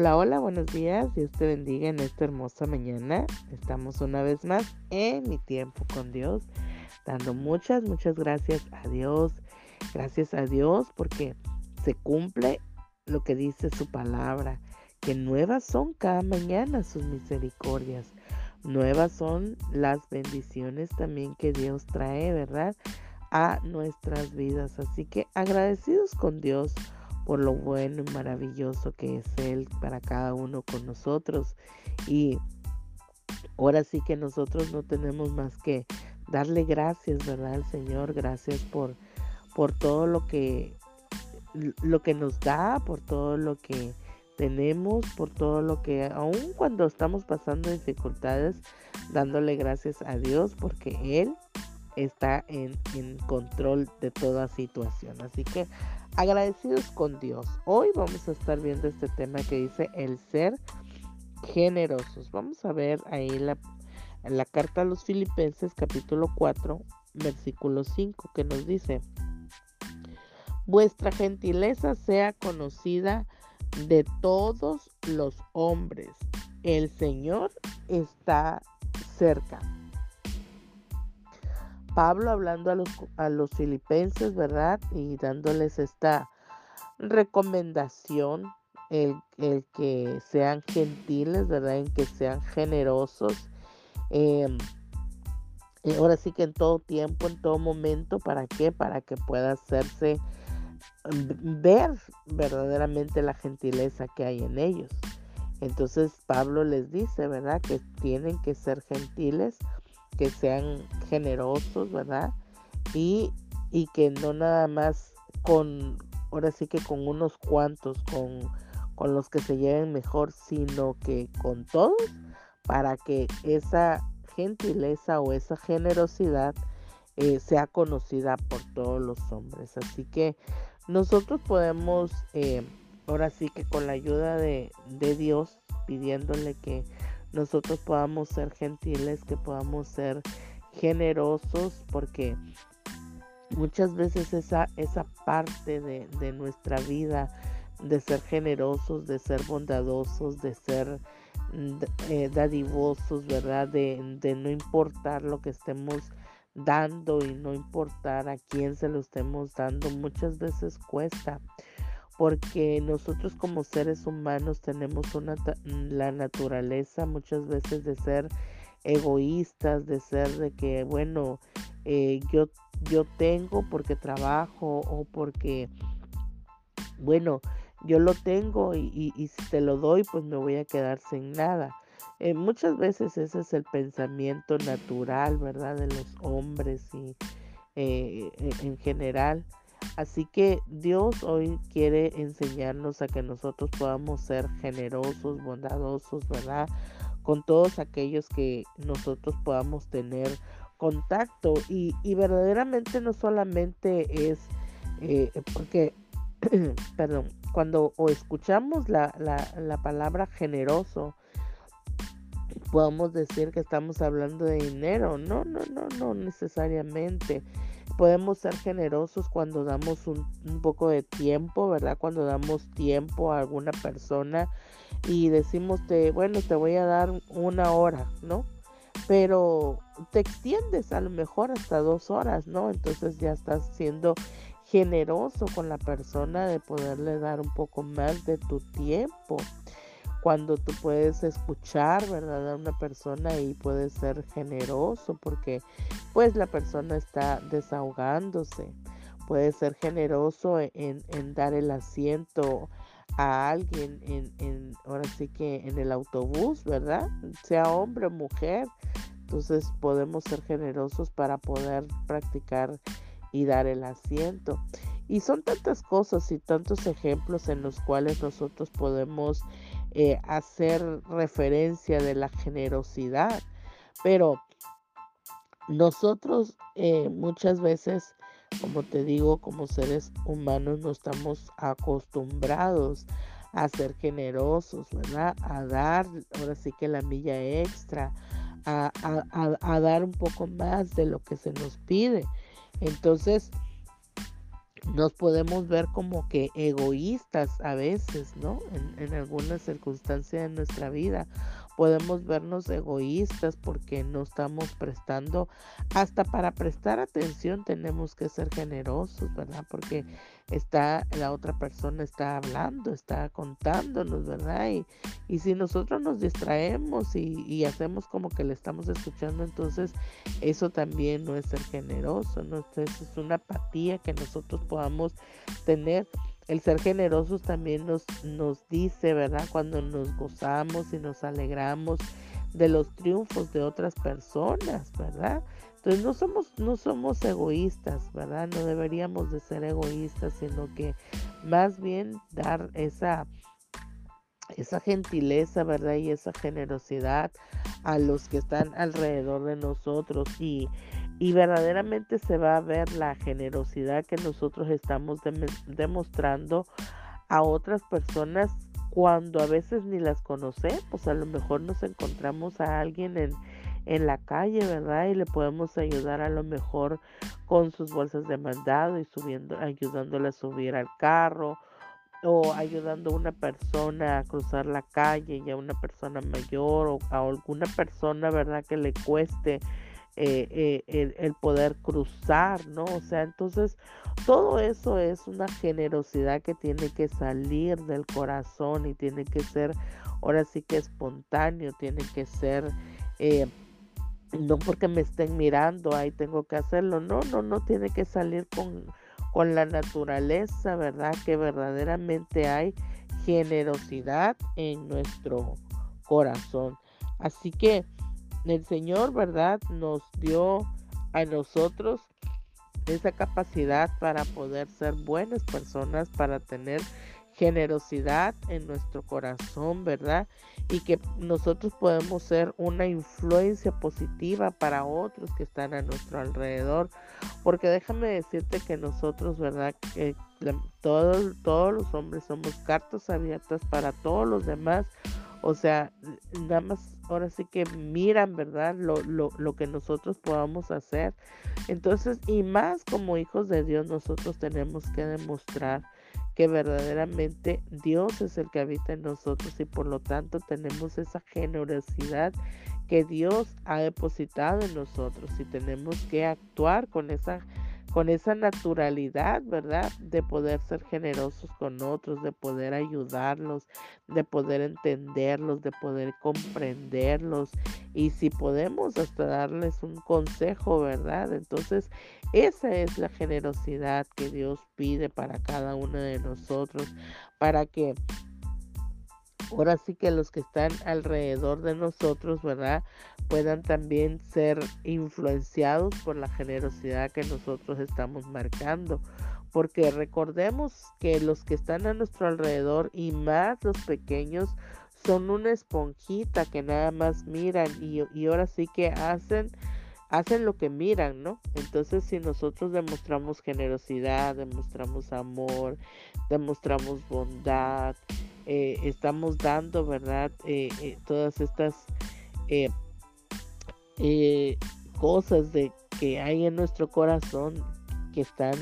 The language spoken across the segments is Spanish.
Hola, hola, buenos días. Dios te bendiga en esta hermosa mañana. Estamos una vez más en mi tiempo con Dios, dando muchas, muchas gracias a Dios. Gracias a Dios porque se cumple lo que dice su palabra, que nuevas son cada mañana sus misericordias. Nuevas son las bendiciones también que Dios trae, ¿verdad? A nuestras vidas. Así que agradecidos con Dios por lo bueno y maravilloso que es Él para cada uno con nosotros. Y ahora sí que nosotros no tenemos más que darle gracias, ¿verdad? Al Señor, gracias por, por todo lo que, lo que nos da, por todo lo que tenemos, por todo lo que, aun cuando estamos pasando dificultades, dándole gracias a Dios, porque Él está en, control de toda situación. Así que agradecidos con Dios. Hoy vamos a estar viendo este tema que dice el ser generosos. Vamos a ver ahí la, la carta a los filipenses capítulo 4 versículo 5 que nos dice, vuestra gentileza sea conocida de todos los hombres. El Señor está cerca. Pablo hablando a los, a los filipenses, ¿verdad? Y dándoles esta recomendación, el, que sean gentiles, ¿verdad? En que sean generosos. Em, ahora sí que en todo tiempo, en todo momento, ¿para qué? Para que pueda hacerse mm, ver verdaderamente la gentileza que hay en ellos. Entonces Pablo les dice, ¿verdad? Que tienen que ser gentiles que sean generosos, ¿verdad? Y, y que no nada más con, ahora sí que con unos cuantos, con, con los que se lleven mejor, sino que con todos, para que esa gentileza o esa generosidad eh, sea conocida por todos los hombres. Así que nosotros podemos, eh, ahora sí que con la ayuda de, de Dios, pidiéndole que nosotros podamos ser gentiles, que podamos ser generosos, porque muchas veces esa, esa parte de, nuestra vida, de ser generosos, de ser bondadosos, de ser mm, eh, dadivosos, ¿verdad? De, de no importar lo que estemos dando y no importar a quién se lo estemos dando, muchas veces cuesta porque nosotros como seres humanos tenemos una, la naturaleza muchas veces de ser egoístas, de ser de que, bueno, eh, yo, yo tengo porque trabajo o porque, bueno, yo lo tengo y, si te lo doy, pues me voy a quedar sin nada. Eh, muchas veces ese es el pensamiento natural, ¿verdad? De los hombres y eh, en general. Así que Dios hoy quiere enseñarnos a que nosotros podamos ser generosos, bondadosos, ¿verdad? Con todos aquellos que nosotros podamos tener contacto y, verdaderamente no solamente es eh, porque, perdón, cuando o escuchamos la, la palabra generoso, podemos decir que estamos hablando de dinero. No, no, no, no necesariamente podemos ser generosos cuando damos un, poco de tiempo, ¿verdad? Cuando damos tiempo a alguna persona y decimos, te, bueno, te voy a dar una hora, ¿no? Pero te extiendes a lo mejor hasta dos horas, ¿no? Entonces ya estás siendo generoso con la persona de poderle dar un poco más de tu tiempo cuando tú puedes escuchar, ¿verdad? A una persona y puedes ser generoso porque pues la persona está desahogándose. Puedes ser generoso en, dar el asiento a alguien en, en, ahora sí que en el autobús, ¿verdad? Sea hombre o mujer. Entonces podemos ser generosos para poder practicar y dar el asiento. Y son tantas cosas y tantos ejemplos en los cuales nosotros podemos eh, hacer referencia de la generosidad. Pero nosotros eh, muchas veces, como te digo, como seres humanos no estamos acostumbrados a ser generosos, ¿verdad? A dar, ahora sí que la milla extra, a, a dar un poco más de lo que se nos pide. Entonces, nos podemos ver como que egoístas a veces, ¿no? En, alguna circunstancia de nuestra vida podemos vernos egoístas porque no estamos prestando, hasta para prestar atención tenemos que ser generosos, ¿verdad? Porque está, la otra persona está hablando, está contándonos, ¿verdad? Y, y si nosotros nos distraemos y, y, hacemos como que le estamos escuchando, entonces eso también no es ser generoso, ¿no? Entonces es una apatía que nosotros podamos tener el ser generosos también nos, nos dice, ¿verdad? Cuando nos gozamos y nos alegramos de los triunfos de otras personas, ¿verdad? Entonces no somos, no somos egoístas, ¿verdad? No deberíamos de ser egoístas, sino que más bien dar esa, esa gentileza, ¿verdad? Y esa generosidad a los que están alrededor de nosotros y y verdaderamente se va a ver la generosidad que nosotros estamos demostrando a otras personas cuando a veces ni las conocemos. A lo mejor nos encontramos a alguien en, en la calle, ¿verdad? Y le podemos ayudar a lo mejor con sus bolsas de mandado y subiendo, ayudándole a subir al carro o ayudando a una persona a cruzar la calle y a una persona mayor o a alguna persona, ¿verdad? Que le cueste eh, eh, el, poder cruzar, ¿no? O sea, entonces todo eso es una generosidad que tiene que salir del corazón y tiene que ser, ahora sí que espontáneo, tiene que ser... Eh, no porque me estén mirando, ahí tengo que hacerlo, no, no, no tiene que salir con, con la naturaleza, ¿verdad? Que verdaderamente hay generosidad en nuestro corazón. Así que el Señor, ¿verdad? Nos dio a nosotros esa capacidad para poder ser buenas personas, para tener generosidad en nuestro corazón, ¿verdad? Y que nosotros podemos ser una influencia positiva para otros que están a nuestro alrededor. Porque déjame decirte que nosotros, ¿verdad? Que todos, todos los hombres somos cartas abiertas para todos los demás. O sea, nada más ahora sí que miran, ¿verdad? Lo, lo, lo, que nosotros podamos hacer. Entonces, y más como hijos de Dios, nosotros tenemos que demostrar que verdaderamente Dios es el que habita en nosotros y por lo tanto tenemos esa generosidad que Dios ha depositado en nosotros y tenemos que actuar con esa con esa naturalidad, ¿verdad? De poder ser generosos con otros, de poder ayudarlos, de poder entenderlos, de poder comprenderlos y si podemos hasta darles un consejo, ¿verdad? Entonces, esa es la generosidad que Dios pide para cada uno de nosotros, para que ahora sí que los que están alrededor de nosotros, ¿verdad? Puedan también ser influenciados por la generosidad que nosotros estamos marcando. Porque recordemos que los que están a nuestro alrededor y más los pequeños son una esponjita que nada más miran y, y ahora sí que hacen hacen lo que miran, ¿no? Entonces si nosotros demostramos generosidad, demostramos amor, demostramos bondad, eh, estamos dando, ¿verdad? Eh, eh, todas estas cosas de que hay en nuestro corazón que están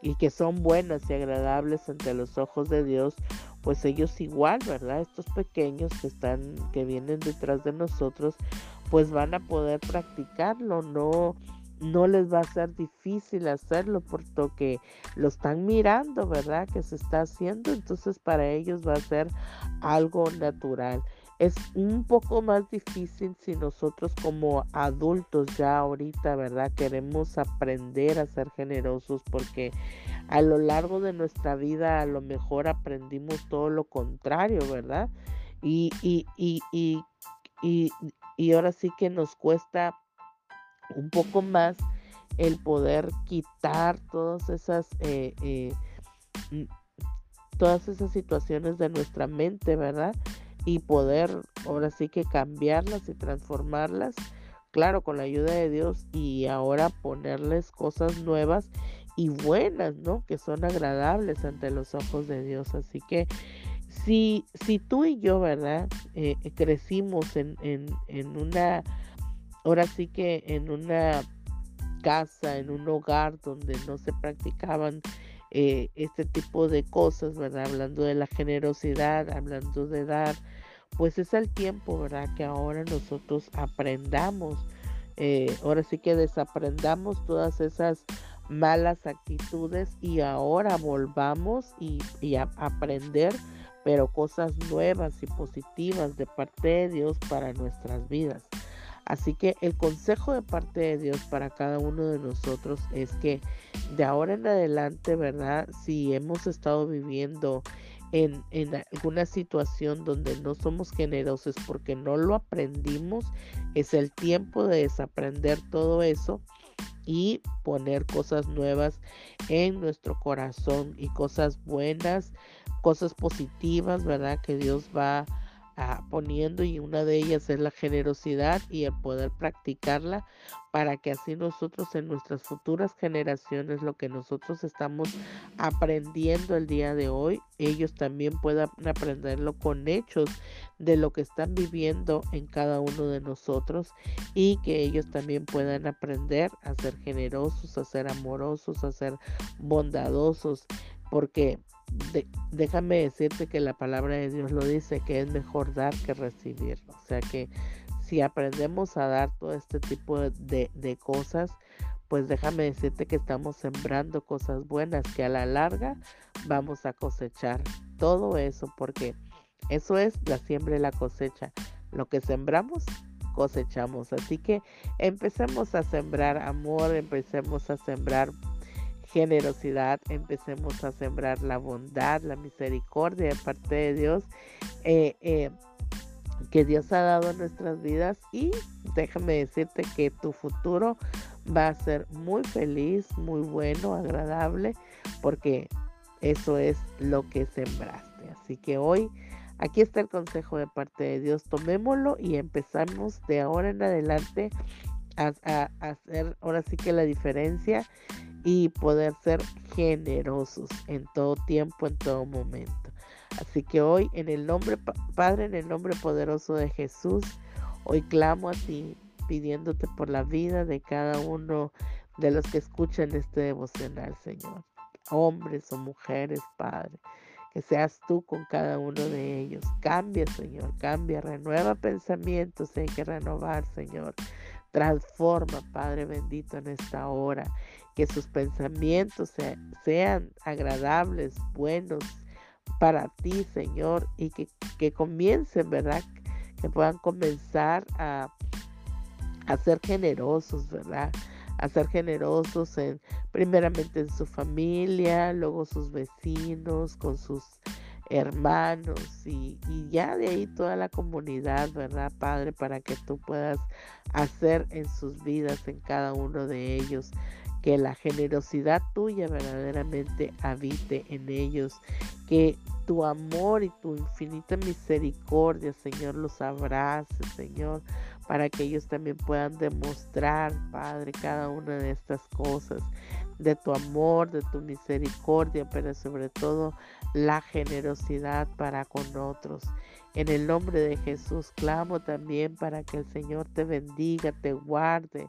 y que son buenas y agradables ante los ojos de Dios, pues ellos igual, ¿verdad? Estos pequeños que están, que vienen detrás de nosotros, pues van a poder practicarlo, no, no les va a ser difícil hacerlo porque lo están mirando, ¿verdad? Que se está haciendo, entonces para ellos va a ser algo natural. Es un poco más difícil si nosotros como adultos ya ahorita, ¿verdad? Queremos aprender a ser generosos porque a lo largo de nuestra vida a lo mejor aprendimos todo lo contrario, ¿verdad? Y, y, y, y, y, y ahora sí que nos cuesta un poco más el poder quitar todas esas eh, eh, todas esas situaciones de nuestra mente, ¿verdad? Y poder ahora sí que cambiarlas y transformarlas, claro, con la ayuda de Dios y ahora ponerles cosas nuevas y buenas, ¿no? Que son agradables ante los ojos de Dios. Así que si, si tú y yo, ¿verdad? Eh, crecimos en, en, en una ahora sí que en una casa, en un hogar donde no se practicaban eh, este tipo de cosas, ¿verdad? Hablando de la generosidad, hablando de dar, pues es el tiempo, ¿verdad? Que ahora nosotros aprendamos, eh, ahora sí que desaprendamos todas esas malas actitudes y ahora volvamos y, y a aprender, pero cosas nuevas y positivas de parte de Dios para nuestras vidas. Así que el consejo de parte de Dios para cada uno de nosotros es que de ahora en adelante, ¿verdad? Si hemos estado viviendo en, alguna situación donde no somos generosos porque no lo aprendimos, es el tiempo de desaprender todo eso y poner cosas nuevas en nuestro corazón y cosas buenas, cosas positivas, ¿verdad? Que Dios va poniendo y una de ellas es la generosidad y el poder practicarla para que así nosotros en nuestras futuras generaciones lo que nosotros estamos aprendiendo el día de hoy ellos también puedan aprenderlo con hechos de lo que están viviendo en cada uno de nosotros y que ellos también puedan aprender a ser generosos a ser amorosos a ser bondadosos porque déjame decirte que la palabra de Dios lo dice, que es mejor dar que recibir. O sea que si aprendemos a dar todo este tipo de, de cosas, pues déjame decirte que estamos sembrando cosas buenas que a la larga vamos a cosechar todo eso porque eso es la siembra y la cosecha. Lo que sembramos, cosechamos. Así que empecemos a sembrar amor, empecemos a sembrar generosidad, empecemos a sembrar la bondad, la misericordia de parte de Dios eh, eh, que Dios ha dado en nuestras vidas y déjame decirte que tu futuro va a ser muy feliz, muy bueno, agradable, porque eso es lo que sembraste. Así que hoy aquí está el consejo de parte de Dios, tomémoslo y empezamos de ahora en adelante a, hacer ahora sí que la diferencia y poder ser generosos en todo tiempo, en todo momento. Así que hoy en el nombre, Padre, en el nombre poderoso de Jesús, hoy clamo a ti pidiéndote por la vida de cada uno de los que escuchan este devocional, Señor. Hombres o mujeres, Padre. Que seas tú con cada uno de ellos. Cambia, Señor, cambia, renueva pensamientos, hay que renovar, Señor. Transforma, Padre bendito, en esta hora que sus pensamientos sean agradables, buenos para ti, Señor, y que, comiencen, ¿verdad? Que puedan comenzar a, a ser generosos, ¿verdad? A ser generosos en, primeramente en su familia, luego sus vecinos, con sus hermanos y, y, ya de ahí toda la comunidad, ¿verdad, Padre? Para que tú puedas hacer en sus vidas, en cada uno de ellos, que la generosidad tuya verdaderamente habite en ellos, que tu amor y tu infinita misericordia, Señor, los abrace, Señor, para que ellos también puedan demostrar, Padre, cada una de estas cosas, de tu amor, de tu misericordia, pero sobre todo la generosidad para con otros. En el nombre de Jesús clamo también para que el Señor te bendiga, te guarde,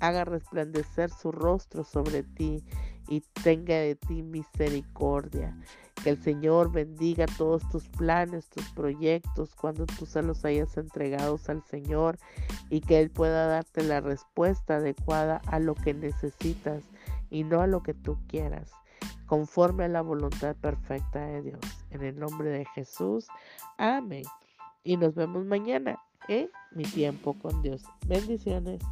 haga resplandecer su rostro sobre ti y tenga de ti misericordia. Que el Señor bendiga todos tus planes, tus proyectos, cuando tú se los hayas entregados al Señor y que Él pueda darte la respuesta adecuada a lo que necesitas y no a lo que tú quieras, conforme a la voluntad perfecta de Dios. En el nombre de Jesús, amén. Y nos vemos mañana en mi tiempo con Dios. Bendiciones.